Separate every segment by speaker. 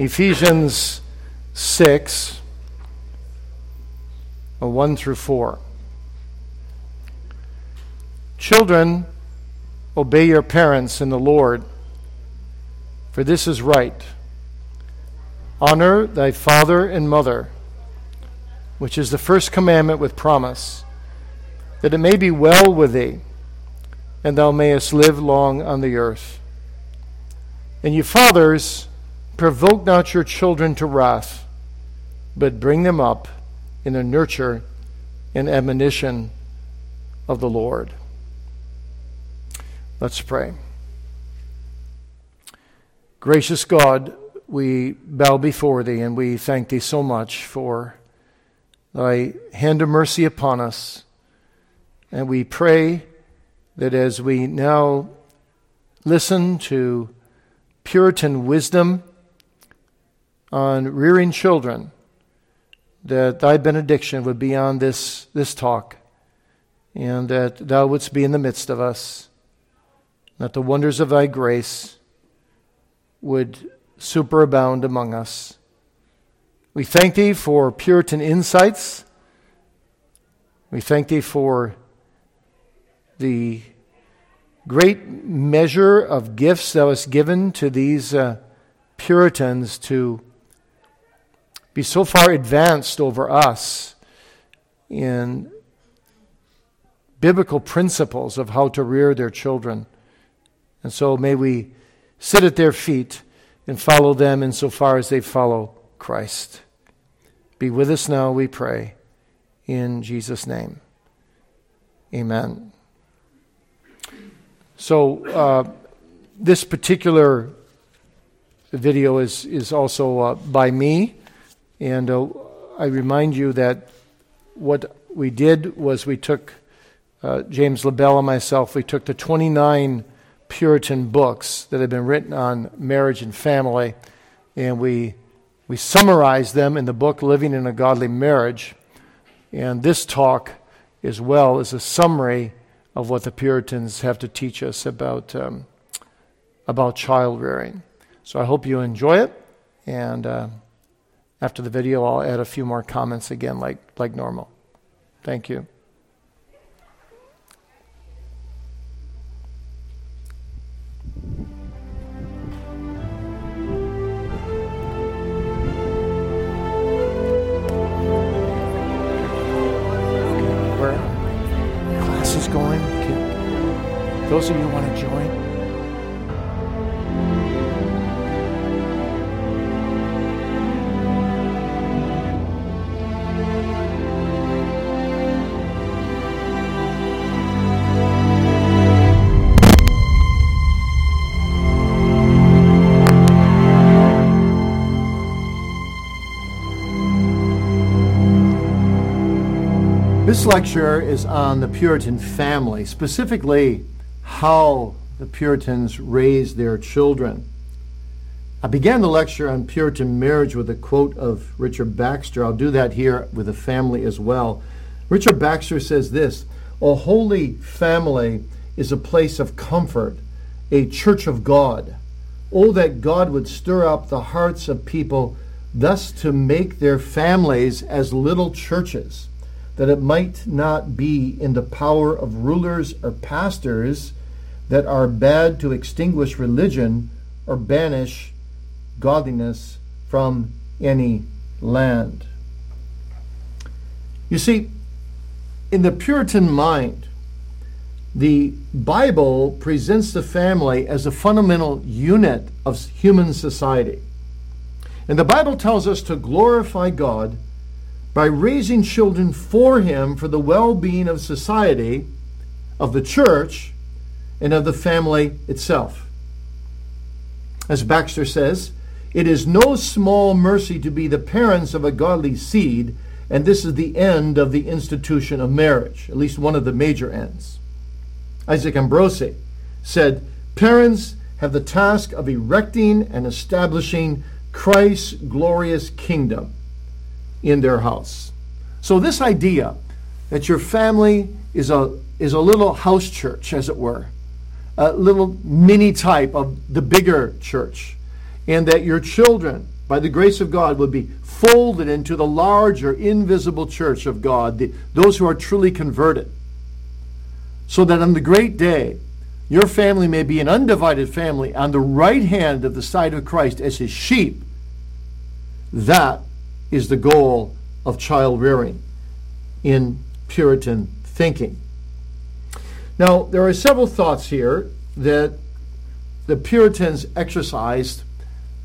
Speaker 1: Ephesians 6, uh, 1 through 4. Children, obey your parents in the Lord, for this is right. Honor thy father and mother, which is the first commandment with promise, that it may be well with thee, and thou mayest live long on the earth. And you fathers, provoke not your children to wrath, but bring them up in the nurture and admonition of the Lord. Let's pray. Gracious God, we bow before Thee and we thank Thee so much for Thy hand of mercy upon us. And we pray that as we now listen to Puritan wisdom on rearing children, that Thy benediction would be on this, this talk and that Thou wouldst be in the midst of us that the wonders of thy grace would superabound among us. We thank thee for Puritan insights. We thank thee for the great measure of gifts thou hast given to these uh, Puritans to be so far advanced over us in biblical principles of how to rear their children. And so may we sit at their feet and follow them insofar as they follow Christ. Be with us now, we pray, in Jesus' name. Amen. So, uh, this particular video is, is also uh, by me, and uh, I remind you that what we did was we took, uh, James La Belle and myself, we took the 29 Puritan books that had been written on marriage and family, and we we summarize them in the book Living in a Godly Marriage. And this talk, as well, is a summary of what the Puritans have to teach us about um, about child rearing. So I hope you enjoy it, and uh, after the video, I'll add a few more comments again, like like normal. Thank you. Class is going. Those of you who want to join, This lecture is on the Puritan family, specifically how the Puritans raised their children. I began the lecture on Puritan marriage with a quote of Richard Baxter. I'll do that here with the family as well. Richard Baxter says this A holy family is a place of comfort, a church of God. Oh, that God would stir up the hearts of people thus to make their families as little churches, that it might not be in the power of rulers or pastors that are bad to extinguish religion or banish godliness from any land. You see, in the Puritan mind, the Bible presents the family as a fundamental unit of human society. And the Bible tells us to glorify God by raising children for Him for the well being of society, of the church, and of the family itself. As Baxter says, it is no small mercy to be the parents of a godly seed, and this is the end of the institution of marriage, at least one of the major ends. Isaac Ambrose said, Parents have the task of erecting and establishing Christ's glorious kingdom in their house. So, this idea that your family is a, is a little house church, as it were, a little mini type of the bigger church, and that your children by the grace of God, would be folded into the larger, invisible church of God, the, those who are truly converted. So that on the great day, your family may be an undivided family on the right hand of the side of Christ as his sheep. That is the goal of child rearing in Puritan thinking. Now, there are several thoughts here that the Puritans exercised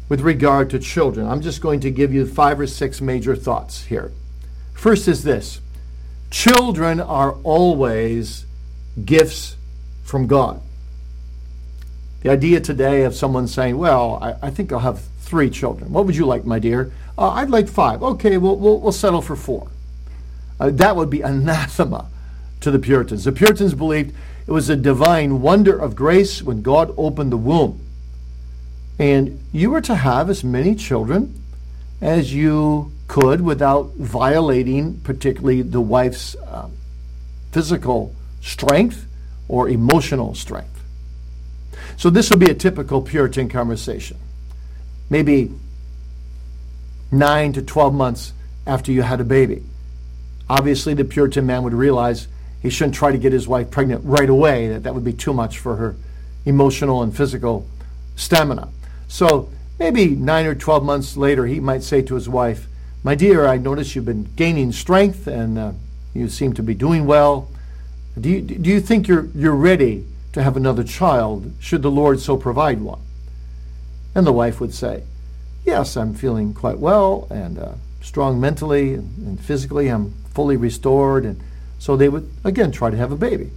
Speaker 1: with regard to children. I'm just going to give you five or six major thoughts here. First is this children are always gifts from God. The idea today of someone saying, Well, I, I think I'll have three children. What would you like, my dear? Uh, I'd like five. Okay, we'll, we'll, we'll settle for four. Uh, that would be anathema to the Puritans. The Puritans believed it was a divine wonder of grace when God opened the womb. And you were to have as many children as you could without violating, particularly the wife's um, physical strength or emotional strength. So, this would be a typical Puritan conversation. Maybe nine to 12 months after you had a baby. Obviously, the Puritan man would realize he shouldn't try to get his wife pregnant right away, that that would be too much for her emotional and physical stamina. So maybe nine or 12 months later, he might say to his wife, My dear, I notice you've been gaining strength and uh, you seem to be doing well. Do you, do you think you're, you're ready to have another child, should the Lord so provide one? And the wife would say, Yes, I'm feeling quite well and uh, strong mentally and, and physically. I'm fully restored. And so they would, again, try to have a baby.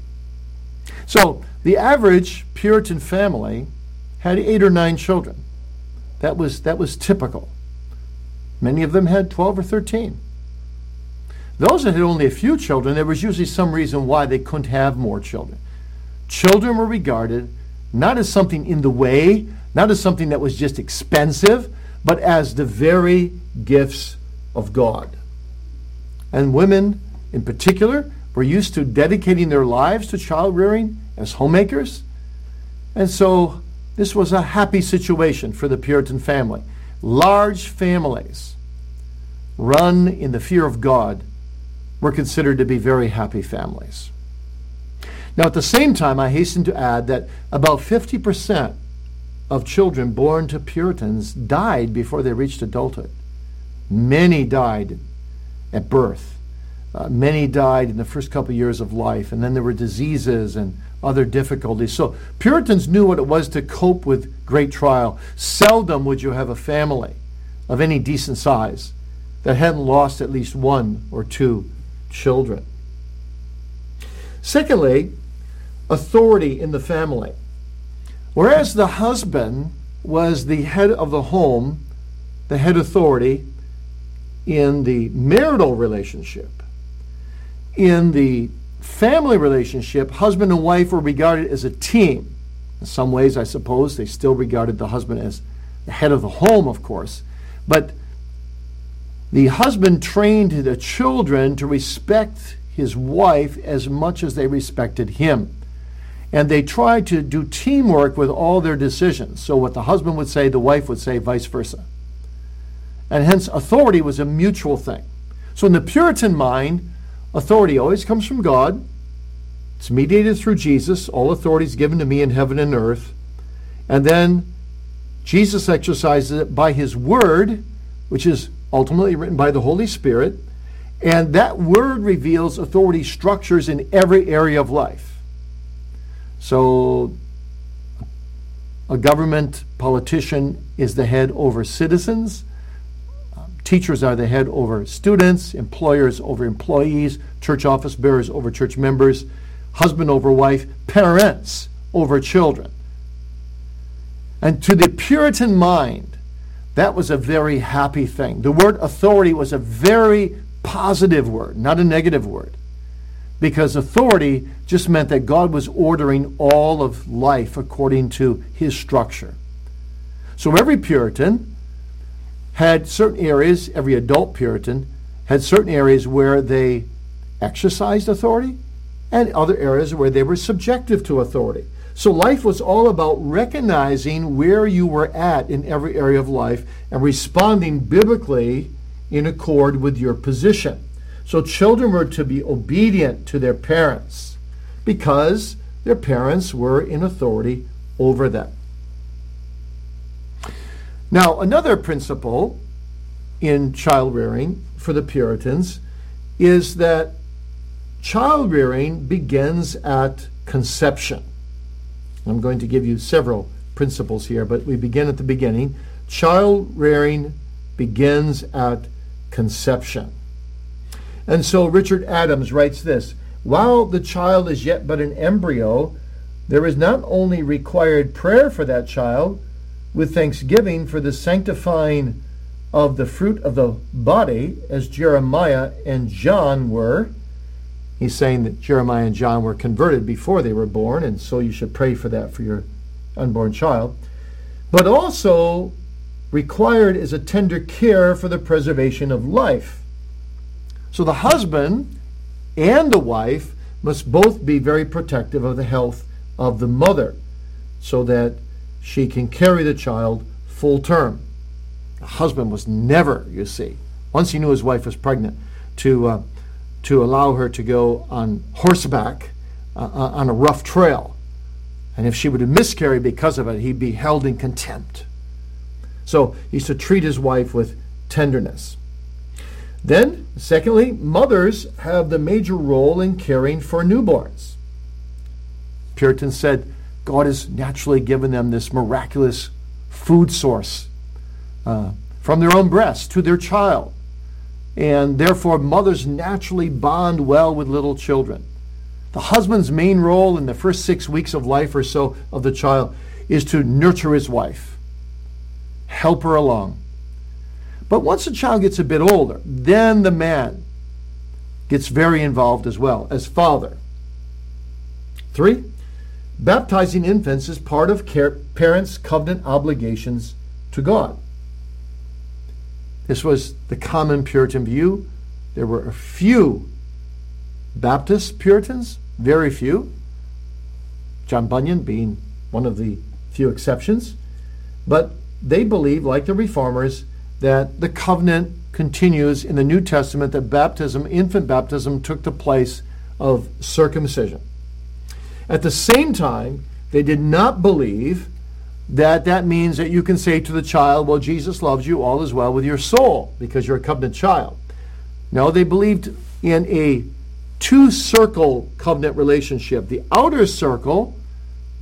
Speaker 1: So the average Puritan family had eight or nine children. That was, that was typical. Many of them had 12 or 13. Those that had only a few children, there was usually some reason why they couldn't have more children. Children were regarded not as something in the way, not as something that was just expensive, but as the very gifts of God. And women, in particular, were used to dedicating their lives to child rearing as homemakers. And so this was a happy situation for the Puritan family. Large families run in the fear of God were considered to be very happy families. Now, at the same time, I hasten to add that about 50% of children born to Puritans died before they reached adulthood. Many died at birth. Uh, many died in the first couple years of life, and then there were diseases and other difficulties. So Puritans knew what it was to cope with great trial. Seldom would you have a family of any decent size that hadn't lost at least one or two children. Secondly, authority in the family. Whereas the husband was the head of the home, the head authority in the marital relationship, in the family relationship, husband and wife were regarded as a team. In some ways, I suppose, they still regarded the husband as the head of the home, of course. But the husband trained the children to respect his wife as much as they respected him. And they tried to do teamwork with all their decisions. So, what the husband would say, the wife would say, vice versa. And hence, authority was a mutual thing. So, in the Puritan mind, Authority always comes from God. It's mediated through Jesus. All authority is given to me in heaven and earth. And then Jesus exercises it by his word, which is ultimately written by the Holy Spirit. And that word reveals authority structures in every area of life. So a government politician is the head over citizens. Teachers are the head over students, employers over employees, church office bearers over church members, husband over wife, parents over children. And to the Puritan mind, that was a very happy thing. The word authority was a very positive word, not a negative word. Because authority just meant that God was ordering all of life according to his structure. So every Puritan had certain areas, every adult Puritan had certain areas where they exercised authority and other areas where they were subjective to authority. So life was all about recognizing where you were at in every area of life and responding biblically in accord with your position. So children were to be obedient to their parents because their parents were in authority over them. Now, another principle in child rearing for the Puritans is that child rearing begins at conception. I'm going to give you several principles here, but we begin at the beginning. Child rearing begins at conception. And so Richard Adams writes this While the child is yet but an embryo, there is not only required prayer for that child, with thanksgiving for the sanctifying of the fruit of the body, as Jeremiah and John were. He's saying that Jeremiah and John were converted before they were born, and so you should pray for that for your unborn child. But also required is a tender care for the preservation of life. So the husband and the wife must both be very protective of the health of the mother so that she can carry the child full term. The husband was never, you see, once he knew his wife was pregnant, to, uh, to allow her to go on horseback uh, uh on a rough trail. And if she would have miscarried because of it, he'd be held in contempt. So he's to treat his wife with tenderness. Then, secondly, mothers have the major role in caring for newborns. Puritans said God has naturally given them this miraculous food source uh, from their own breast to their child. And therefore, mothers naturally bond well with little children. The husband's main role in the first six weeks of life or so of the child is to nurture his wife, help her along. But once the child gets a bit older, then the man gets very involved as well as father. Three, baptizing infants is part of parents' covenant obligations to God. This was the common Puritan view. There were a few Baptist Puritans, very few, John Bunyan being one of the few exceptions, but they believed, like the Reformers, that the covenant continues in the New Testament that baptism, infant baptism, took the place of circumcision. At the same time, they did not believe that that means that you can say to the child, Well, Jesus loves you, all is well with your soul, because you're a covenant child. No, they believed in a two circle covenant relationship. The outer circle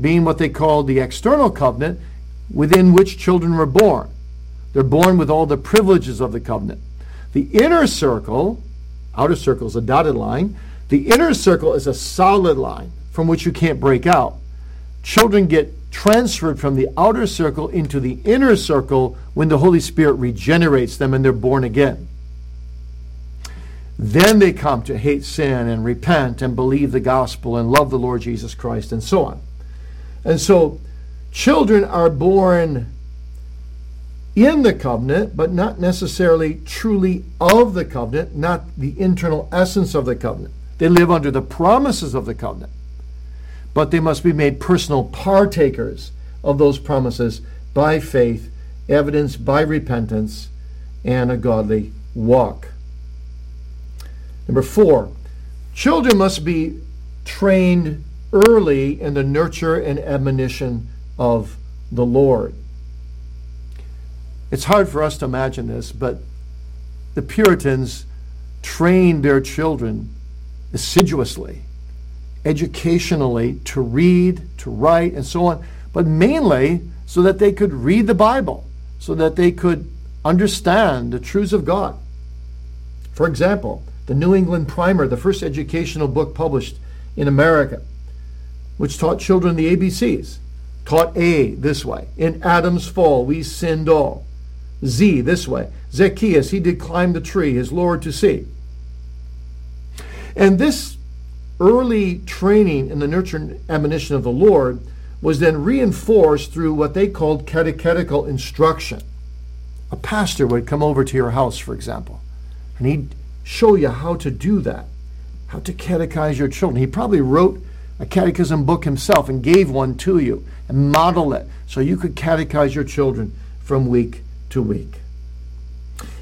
Speaker 1: being what they called the external covenant, within which children were born. They're born with all the privileges of the covenant. The inner circle, outer circle is a dotted line, the inner circle is a solid line from which you can't break out. Children get transferred from the outer circle into the inner circle when the Holy Spirit regenerates them and they're born again. Then they come to hate sin and repent and believe the gospel and love the Lord Jesus Christ and so on. And so children are born in the covenant, but not necessarily truly of the covenant, not the internal essence of the covenant. They live under the promises of the covenant but they must be made personal partakers of those promises by faith, evidenced by repentance and a godly walk. Number four, children must be trained early in the nurture and admonition of the Lord. It's hard for us to imagine this, but the Puritans trained their children assiduously educationally to read, to write, and so on, but mainly so that they could read the Bible, so that they could understand the truths of God. For example, the New England Primer, the first educational book published in America, which taught children the ABCs, taught A this way. In Adam's fall, we sinned all. Z this way. Zacchaeus, he did climb the tree, his Lord to see. And this early training in the nurture and admonition of the Lord was then reinforced through what they called catechetical instruction. A pastor would come over to your house, for example, and he'd show you how to do that, how to catechize your children. He probably wrote a catechism book himself and gave one to you and modeled it so you could catechize your children from week to week.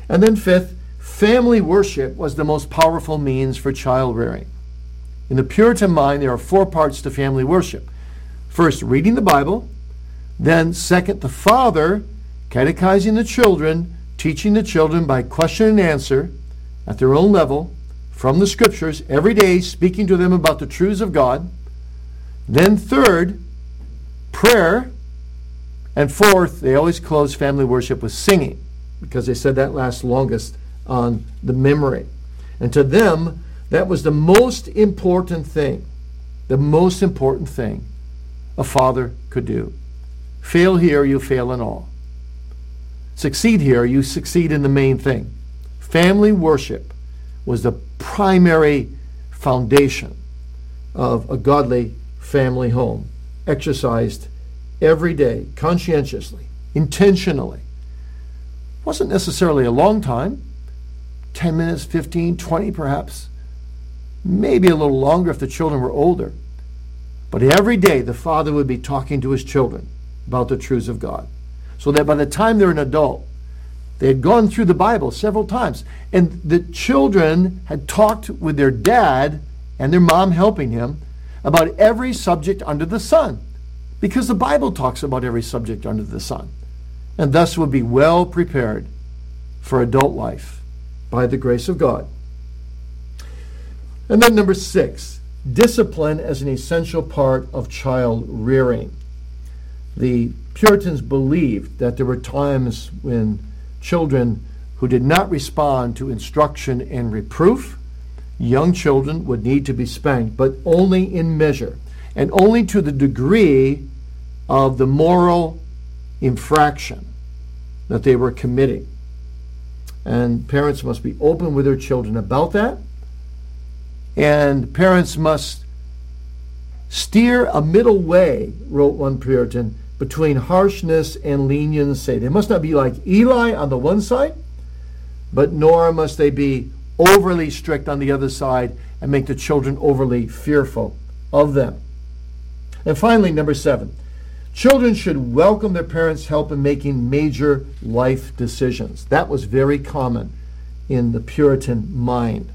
Speaker 1: And then, fifth, family worship was the most powerful means for child rearing. In the Puritan mind, there are four parts to family worship. First, reading the Bible. Then, second, the father catechizing the children, teaching the children by question and answer at their own level from the scriptures every day, speaking to them about the truths of God. Then, third, prayer. And fourth, they always close family worship with singing because they said that lasts longest on the memory. And to them, that was the most important thing, the most important thing a father could do. Fail here, you fail in all. Succeed here, you succeed in the main thing. Family worship was the primary foundation of a godly family home, exercised every day, conscientiously, intentionally. Wasn't necessarily a long time 10 minutes, 15, 20 perhaps, maybe a little longer if the children were older. But every day the father would be talking to his children about the truths of God. So that by the time they're an adult, they had gone through the Bible several times. And the children had talked with their dad and their mom helping him about every subject under the sun. Because the Bible talks about every subject under the sun. And thus would be well prepared for adult life by the grace of God. And then number six, discipline as an essential part of child rearing. The Puritans believed that there were times when children who did not respond to instruction and reproof, young children would need to be spanked, but only in measure and only to the degree of the moral infraction that they were committing. And parents must be open with their children about that. And parents must steer a middle way, wrote one Puritan, between harshness and leniency. They must not be like Eli on the one side, but nor must they be overly strict on the other side and make the children overly fearful of them. And finally, number seven, children should welcome their parents' help in making major life decisions. That was very common in the Puritan mind.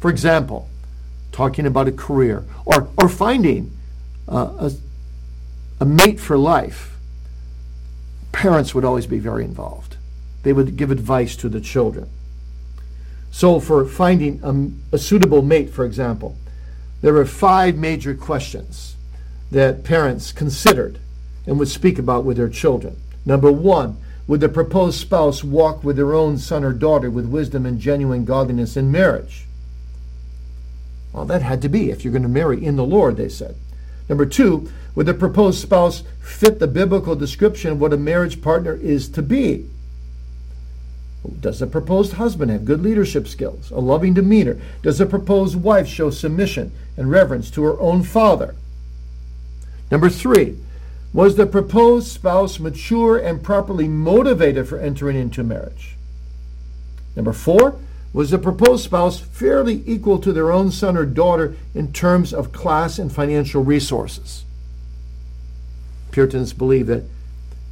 Speaker 1: For example, talking about a career or, or finding uh, a, a mate for life, parents would always be very involved. They would give advice to the children. So, for finding a, a suitable mate, for example, there were five major questions that parents considered and would speak about with their children. Number one, would the proposed spouse walk with their own son or daughter with wisdom and genuine godliness in marriage? Well, that had to be if you're going to marry in the Lord, they said. Number two, would the proposed spouse fit the biblical description of what a marriage partner is to be? Does the proposed husband have good leadership skills, a loving demeanor? Does the proposed wife show submission and reverence to her own father? Number three, was the proposed spouse mature and properly motivated for entering into marriage? Number four, was the proposed spouse fairly equal to their own son or daughter in terms of class and financial resources? Puritans believe that,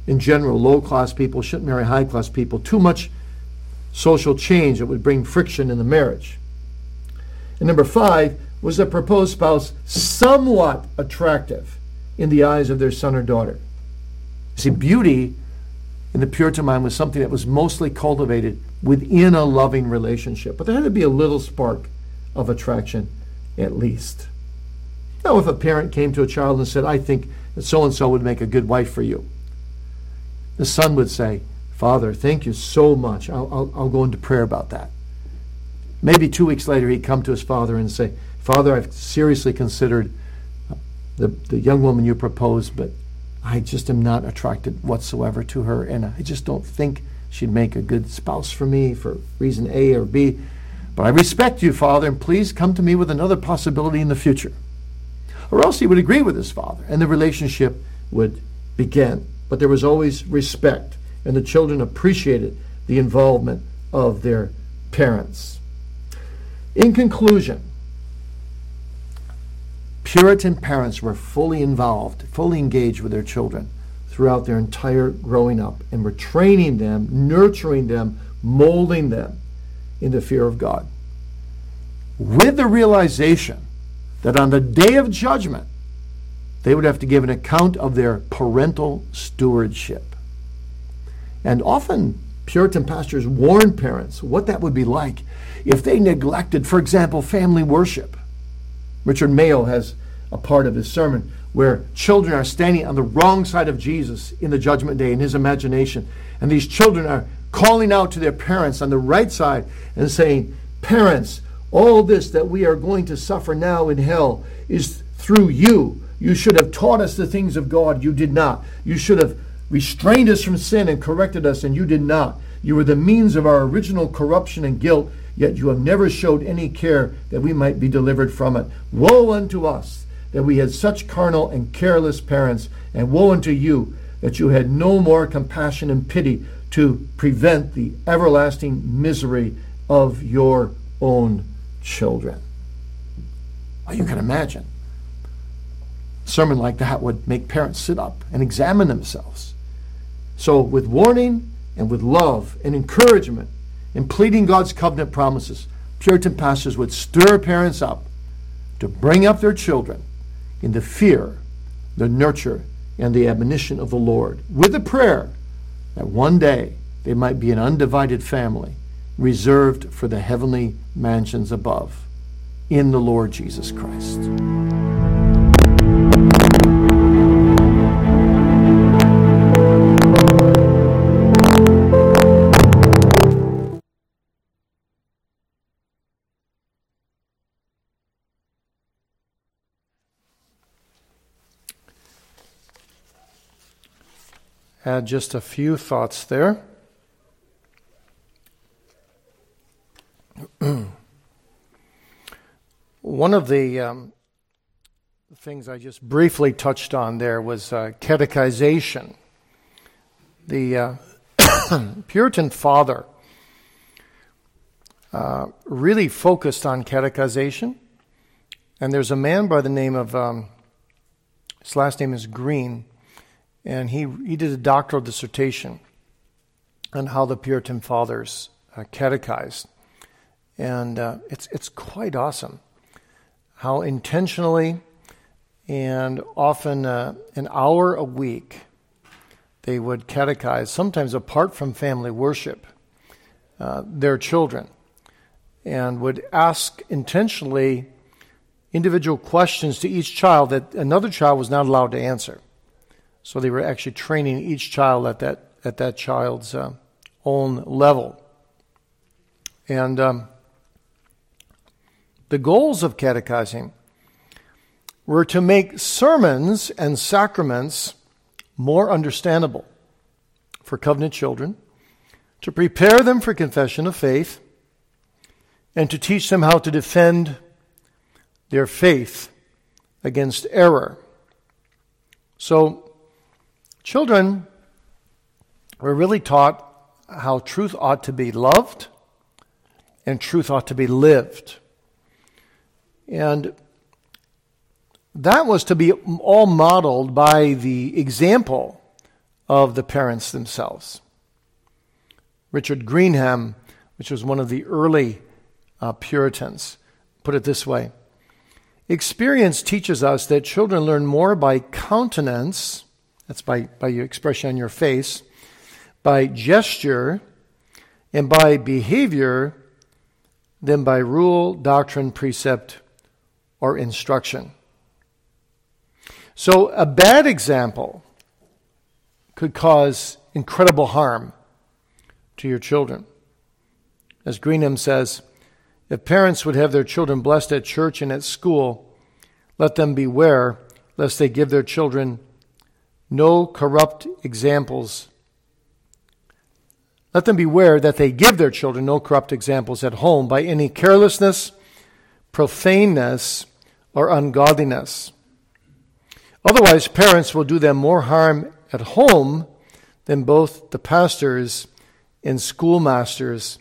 Speaker 1: in general, low class people shouldn't marry high class people. Too much social change that would bring friction in the marriage. And number five, was the proposed spouse somewhat attractive in the eyes of their son or daughter? See, beauty in the Puritan mind was something that was mostly cultivated within a loving relationship. But there had to be a little spark of attraction at least. Now, if a parent came to a child and said, I think that so and so would make a good wife for you, the son would say, Father, thank you so much. I'll, I'll, I'll go into prayer about that. Maybe two weeks later, he'd come to his father and say, Father, I've seriously considered the, the young woman you proposed, but I just am not attracted whatsoever to her, and I just don't think she'd make a good spouse for me for reason A or B. But I respect you, Father, and please come to me with another possibility in the future. Or else he would agree with his father, and the relationship would begin. But there was always respect, and the children appreciated the involvement of their parents. In conclusion, Puritan parents were fully involved, fully engaged with their children throughout their entire growing up and were training them, nurturing them, molding them in the fear of God. With the realization that on the day of judgment, they would have to give an account of their parental stewardship. And often, Puritan pastors warn parents what that would be like if they neglected, for example, family worship. Richard Mayo has a part of his sermon where children are standing on the wrong side of Jesus in the judgment day in his imagination. And these children are calling out to their parents on the right side and saying, Parents, all this that we are going to suffer now in hell is through you. You should have taught us the things of God. You did not. You should have restrained us from sin and corrected us, and you did not. You were the means of our original corruption and guilt, yet you have never showed any care that we might be delivered from it. Woe unto us that we had such carnal and careless parents, and woe unto you that you had no more compassion and pity to prevent the everlasting misery of your own children. Well, you can imagine. A sermon like that would make parents sit up and examine themselves. So, with warning and with love and encouragement and pleading God's covenant promises, Puritan pastors would stir parents up to bring up their children in the fear, the nurture, and the admonition of the Lord, with a prayer that one day they might be an undivided family reserved for the heavenly mansions above in the Lord Jesus Christ. Add just a few thoughts there. One of the um, things I just briefly touched on there was uh, catechization. The uh, Puritan father uh, really focused on catechization, and there's a man by the name of, um, his last name is Green and he, he did a doctoral dissertation on how the Puritan fathers uh, catechized. And uh, it's, it's quite awesome how intentionally and often uh, an hour a week they would catechize, sometimes apart from family worship, uh, their children, and would ask intentionally individual questions to each child that another child was not allowed to answer. So they were actually training each child at that, at that child's uh, own level. And um, the goals of catechizing were to make sermons and sacraments more understandable for covenant children, to prepare them for confession of faith, and to teach them how to defend their faith against error. So, Children were really taught how truth ought to be loved and truth ought to be lived. And that was to be all modeled by the example of the parents themselves. Richard Greenham, which was one of the early uh, Puritans, put it this way Experience teaches us that children learn more by countenance that's by, by your expression on your face. By gesture and by behavior than by rule, doctrine, precept, or instruction. So, a bad example could cause incredible harm to your children. As Greenham says, if parents would have their children blessed at church and at school, let them beware lest they give their children no corrupt examples. Let them beware that they give their children no corrupt examples at home by any carelessness, profaneness, or ungodliness. Otherwise, parents will do them more harm at home than both the pastors and schoolmasters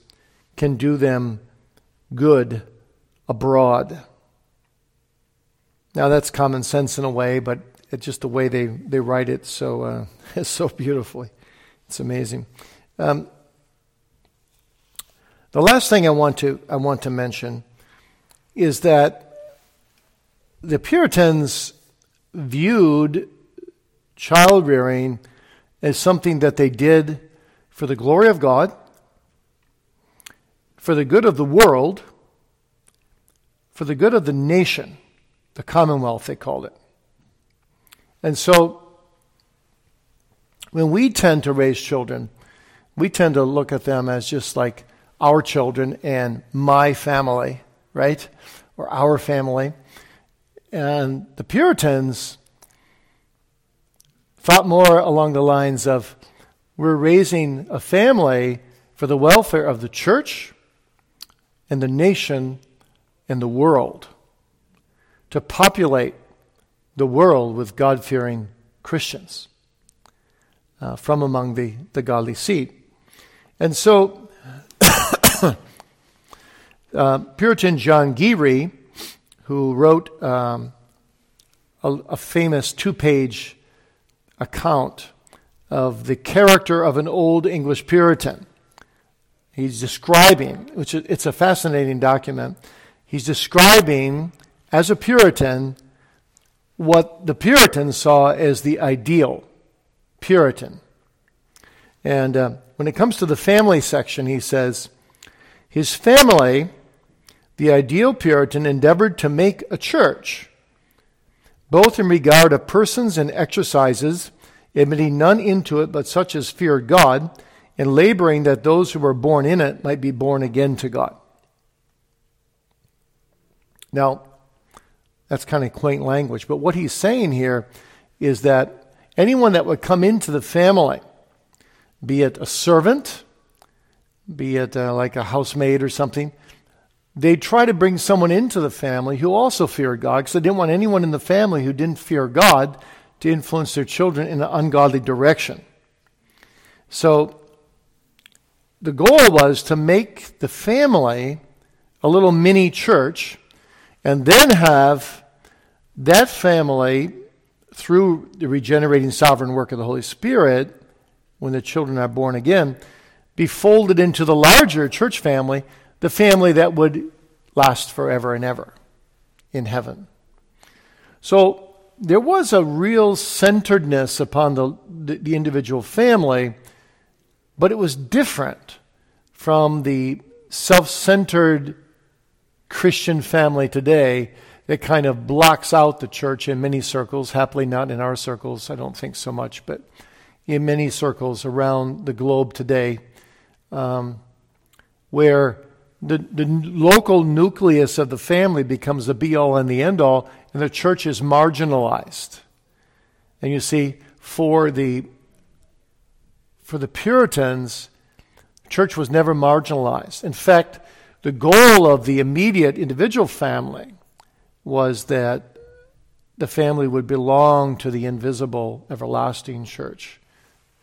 Speaker 1: can do them good abroad. Now, that's common sense in a way, but just the way they, they write it so, uh, so beautifully. It's amazing. Um, the last thing I want to, I want to mention is that the Puritans viewed child rearing as something that they did for the glory of God, for the good of the world, for the good of the nation, the commonwealth, they called it. And so, when we tend to raise children, we tend to look at them as just like our children and my family, right? Or our family. And the Puritans thought more along the lines of we're raising a family for the welfare of the church and the nation and the world, to populate the world with God fearing Christians uh, from among the, the godly seed. And so, uh, Puritan John Geree, who wrote um, a, a famous two page account of the character of an old English Puritan. He's describing, which it's a fascinating document. He's describing as a Puritan what the Puritans saw as the ideal Puritan. And uh, when it comes to the family section, he says, his family, the ideal Puritan, endeavored to make a church, both in regard of persons and exercises admitting none into it but such as feared God, and laboring that those who were born in it might be born again to God. Now, that's kind of quaint language, but what he's saying here is that anyone that would come into the family, be it a servant, be it uh, like a housemaid or something, they'd try to bring someone into the family who also feared God because they didn't want anyone in the family who didn't fear God to influence their children in an ungodly direction. So the goal was to make the family a little mini church and then have that family, through the regenerating sovereign work of the Holy Spirit, when the children are born again, be folded into the larger church family, the family that would last forever and ever in heaven. So there was a real centeredness upon the, the, individual family, but it was different from the self centered Christian family today that kind of blocks out the church in many circles. Happily, not in our circles, I don't think so much, but in many circles around the globe today, um, where the, the local nucleus of the family becomes the be all and the end all, and the church is marginalized. And you see, for the for the Puritans, church was never marginalized. In fact, the goal of the immediate individual family was that the family would belong to the invisible, everlasting church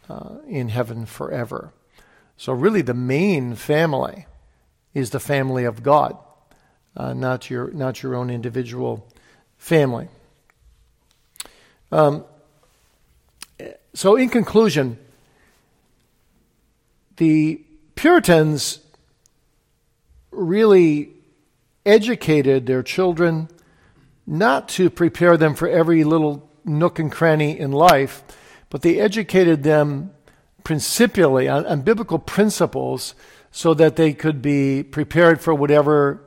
Speaker 1: uh, in heaven forever. So, really, the main family is the family of God, uh, not, your, not your own individual family. Um, so, in conclusion, the Puritans really educated their children not to prepare them for every little nook and cranny in life, but they educated them principially on, on biblical principles so that they could be prepared for whatever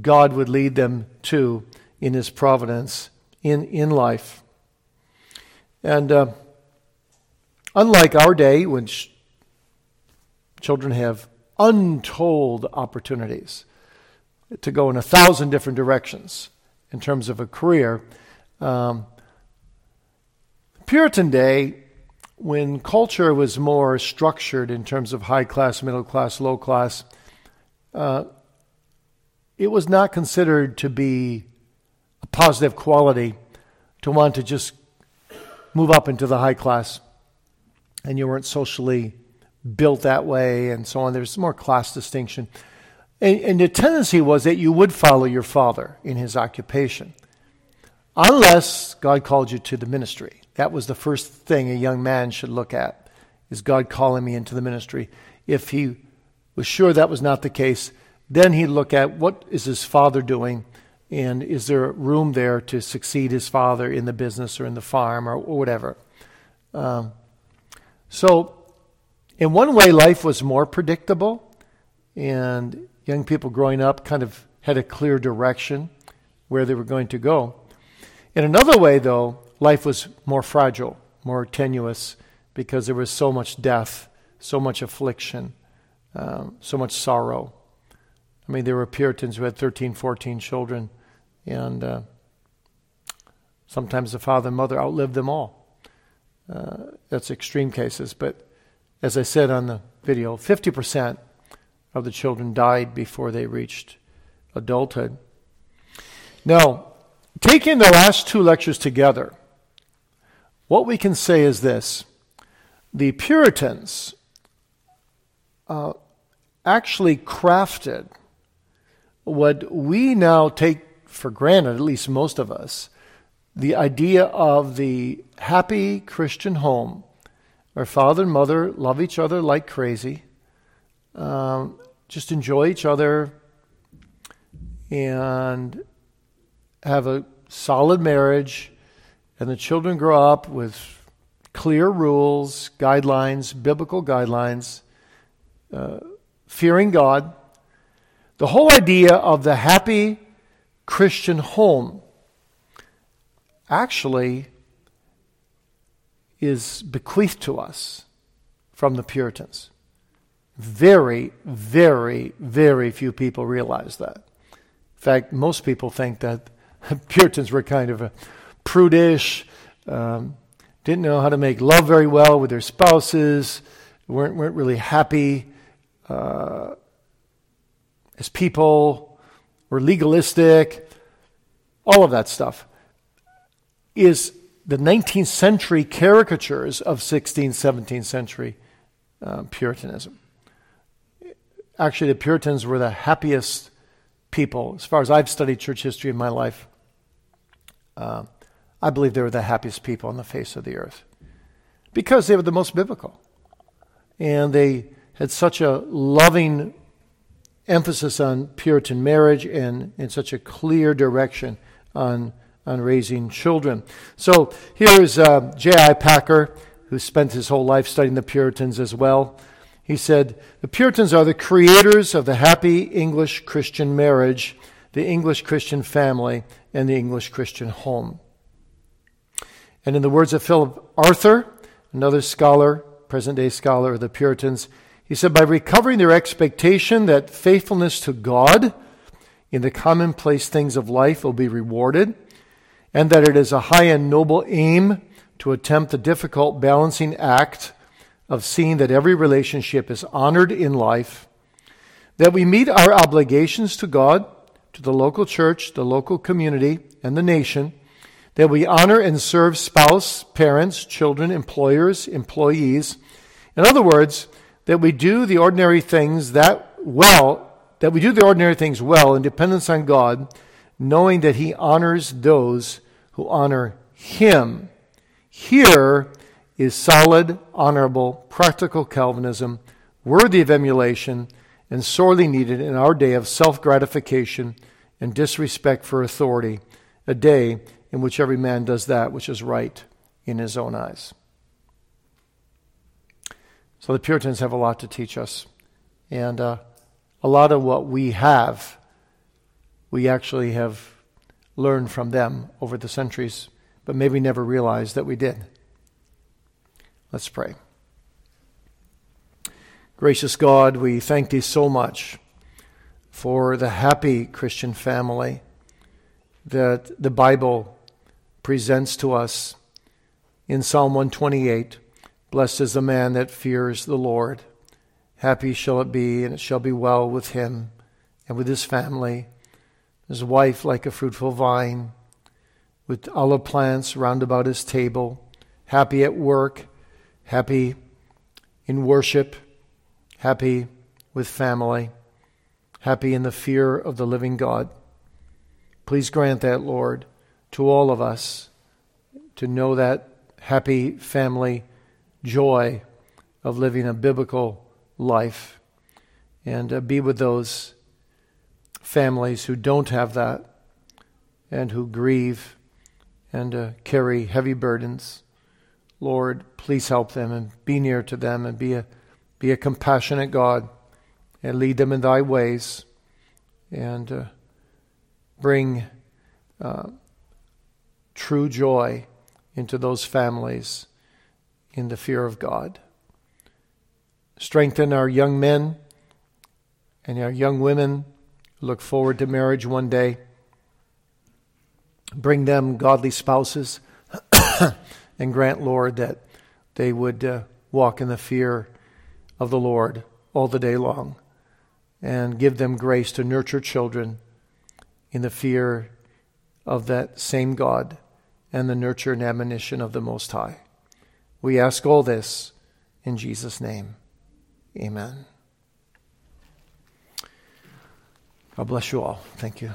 Speaker 1: God would lead them to in His providence in, in life. And uh, unlike our day, which children have untold opportunities to go in a thousand different directions in terms of a career, um, Puritan day when culture was more structured in terms of high class, middle class, low class, uh, it was not considered to be a positive quality to want to just move up into the high class. And you weren't socially built that way, and so on. There's more class distinction. And, and the tendency was that you would follow your father in his occupation. unless God called you to the ministry. That was the first thing a young man should look at is God calling me into the ministry. If he was sure that was not the case, then he'd look at what is his father doing and is there room there to succeed his father in the business or in the farm or, or whatever. Um, so, in one way, life was more predictable, and young people growing up kind of had a clear direction where they were going to go. In another way, though, life was more fragile, more tenuous, because there was so much death, so much affliction, um, so much sorrow. I mean, there were Puritans who had 13, 14 children, and uh, sometimes the father and mother outlived them all. Uh, that's extreme cases, but as I said on the video, 50% of the children died before they reached adulthood. Now, taking the last two lectures together, what we can say is this the Puritans uh, actually crafted what we now take for granted, at least most of us, the idea of the happy Christian home where father and mother love each other like crazy, um, just enjoy each other, and have a solid marriage, and the children grow up with clear rules, guidelines, biblical guidelines, uh, fearing God. The whole idea of the happy Christian home actually is bequeathed to us from the Puritans. Very, very, very few people realize that. In fact, most people think that Puritans were kind of prudish, um, didn't know how to make love very well with their spouses, weren't, weren't really happy. Uh, as people, we're legalistic, all of that stuff is the 19th century caricatures of 16th, 17th century uh, Puritanism. Actually, the Puritans were the happiest people, as far as I've studied church history in my life. Uh, I believe they were the happiest people on the face of the earth because they were the most biblical. And they had such a loving emphasis on Puritan marriage and, in such a clear direction on, on raising children. So here is uh, J.I. Packer, who spent his whole life studying the Puritans as well. He said, The Puritans are the creators of the happy English Christian marriage, the English Christian family, and the English Christian home. And in the words of Philip Arthur, another scholar, present day scholar of the Puritans, he said, by recovering their expectation that faithfulness to God in the commonplace things of life will be rewarded, and that it is a high and noble aim to attempt the difficult balancing act of seeing that every relationship is honored in life, that we meet our obligations to God, to the local church, the local community, and the nation, that we honor and serve spouse, parents, children, employers, employees. In other words, that we do the ordinary things that well, that we do the ordinary things well in dependence on God, knowing that He honors those who honor Him. Here is solid, honorable, practical Calvinism, worthy of emulation, and sorely needed in our day of self gratification and disrespect for authority, a day in which every man does that which is right in his own eyes. So the Puritans have a lot to teach us. And uh, a lot of what we have, we actually have learned from them over the centuries, but maybe never realized that we did. Let's pray. Gracious God, we thank Thee so much for the happy Christian family that the Bible presents to us in Psalm 128. Blessed is the man that fears the Lord. Happy shall it be, and it shall be well with him and with his family, his wife like a fruitful vine, with olive plants round about his table, happy at work, happy in worship, happy with family, happy in the fear of the living God. Please grant that, Lord, to all of us to know that happy family joy of living a biblical life and uh, be with those families who don't have that and who grieve and uh, carry heavy burdens. Lord, please help them and be near to them and be a, be a compassionate God and lead them in thy ways and uh, bring uh, true joy into those families in the fear of God. Strengthen our young men and our young women look forward to marriage one day. Bring them godly spouses and grant, Lord, that they would uh, walk in the fear of the Lord all the day long and give them grace to nurture children in the fear of that same God and the nurture and admonition of the Most High. We ask all this in Jesus' name. Amen. God bless you all. Thank you.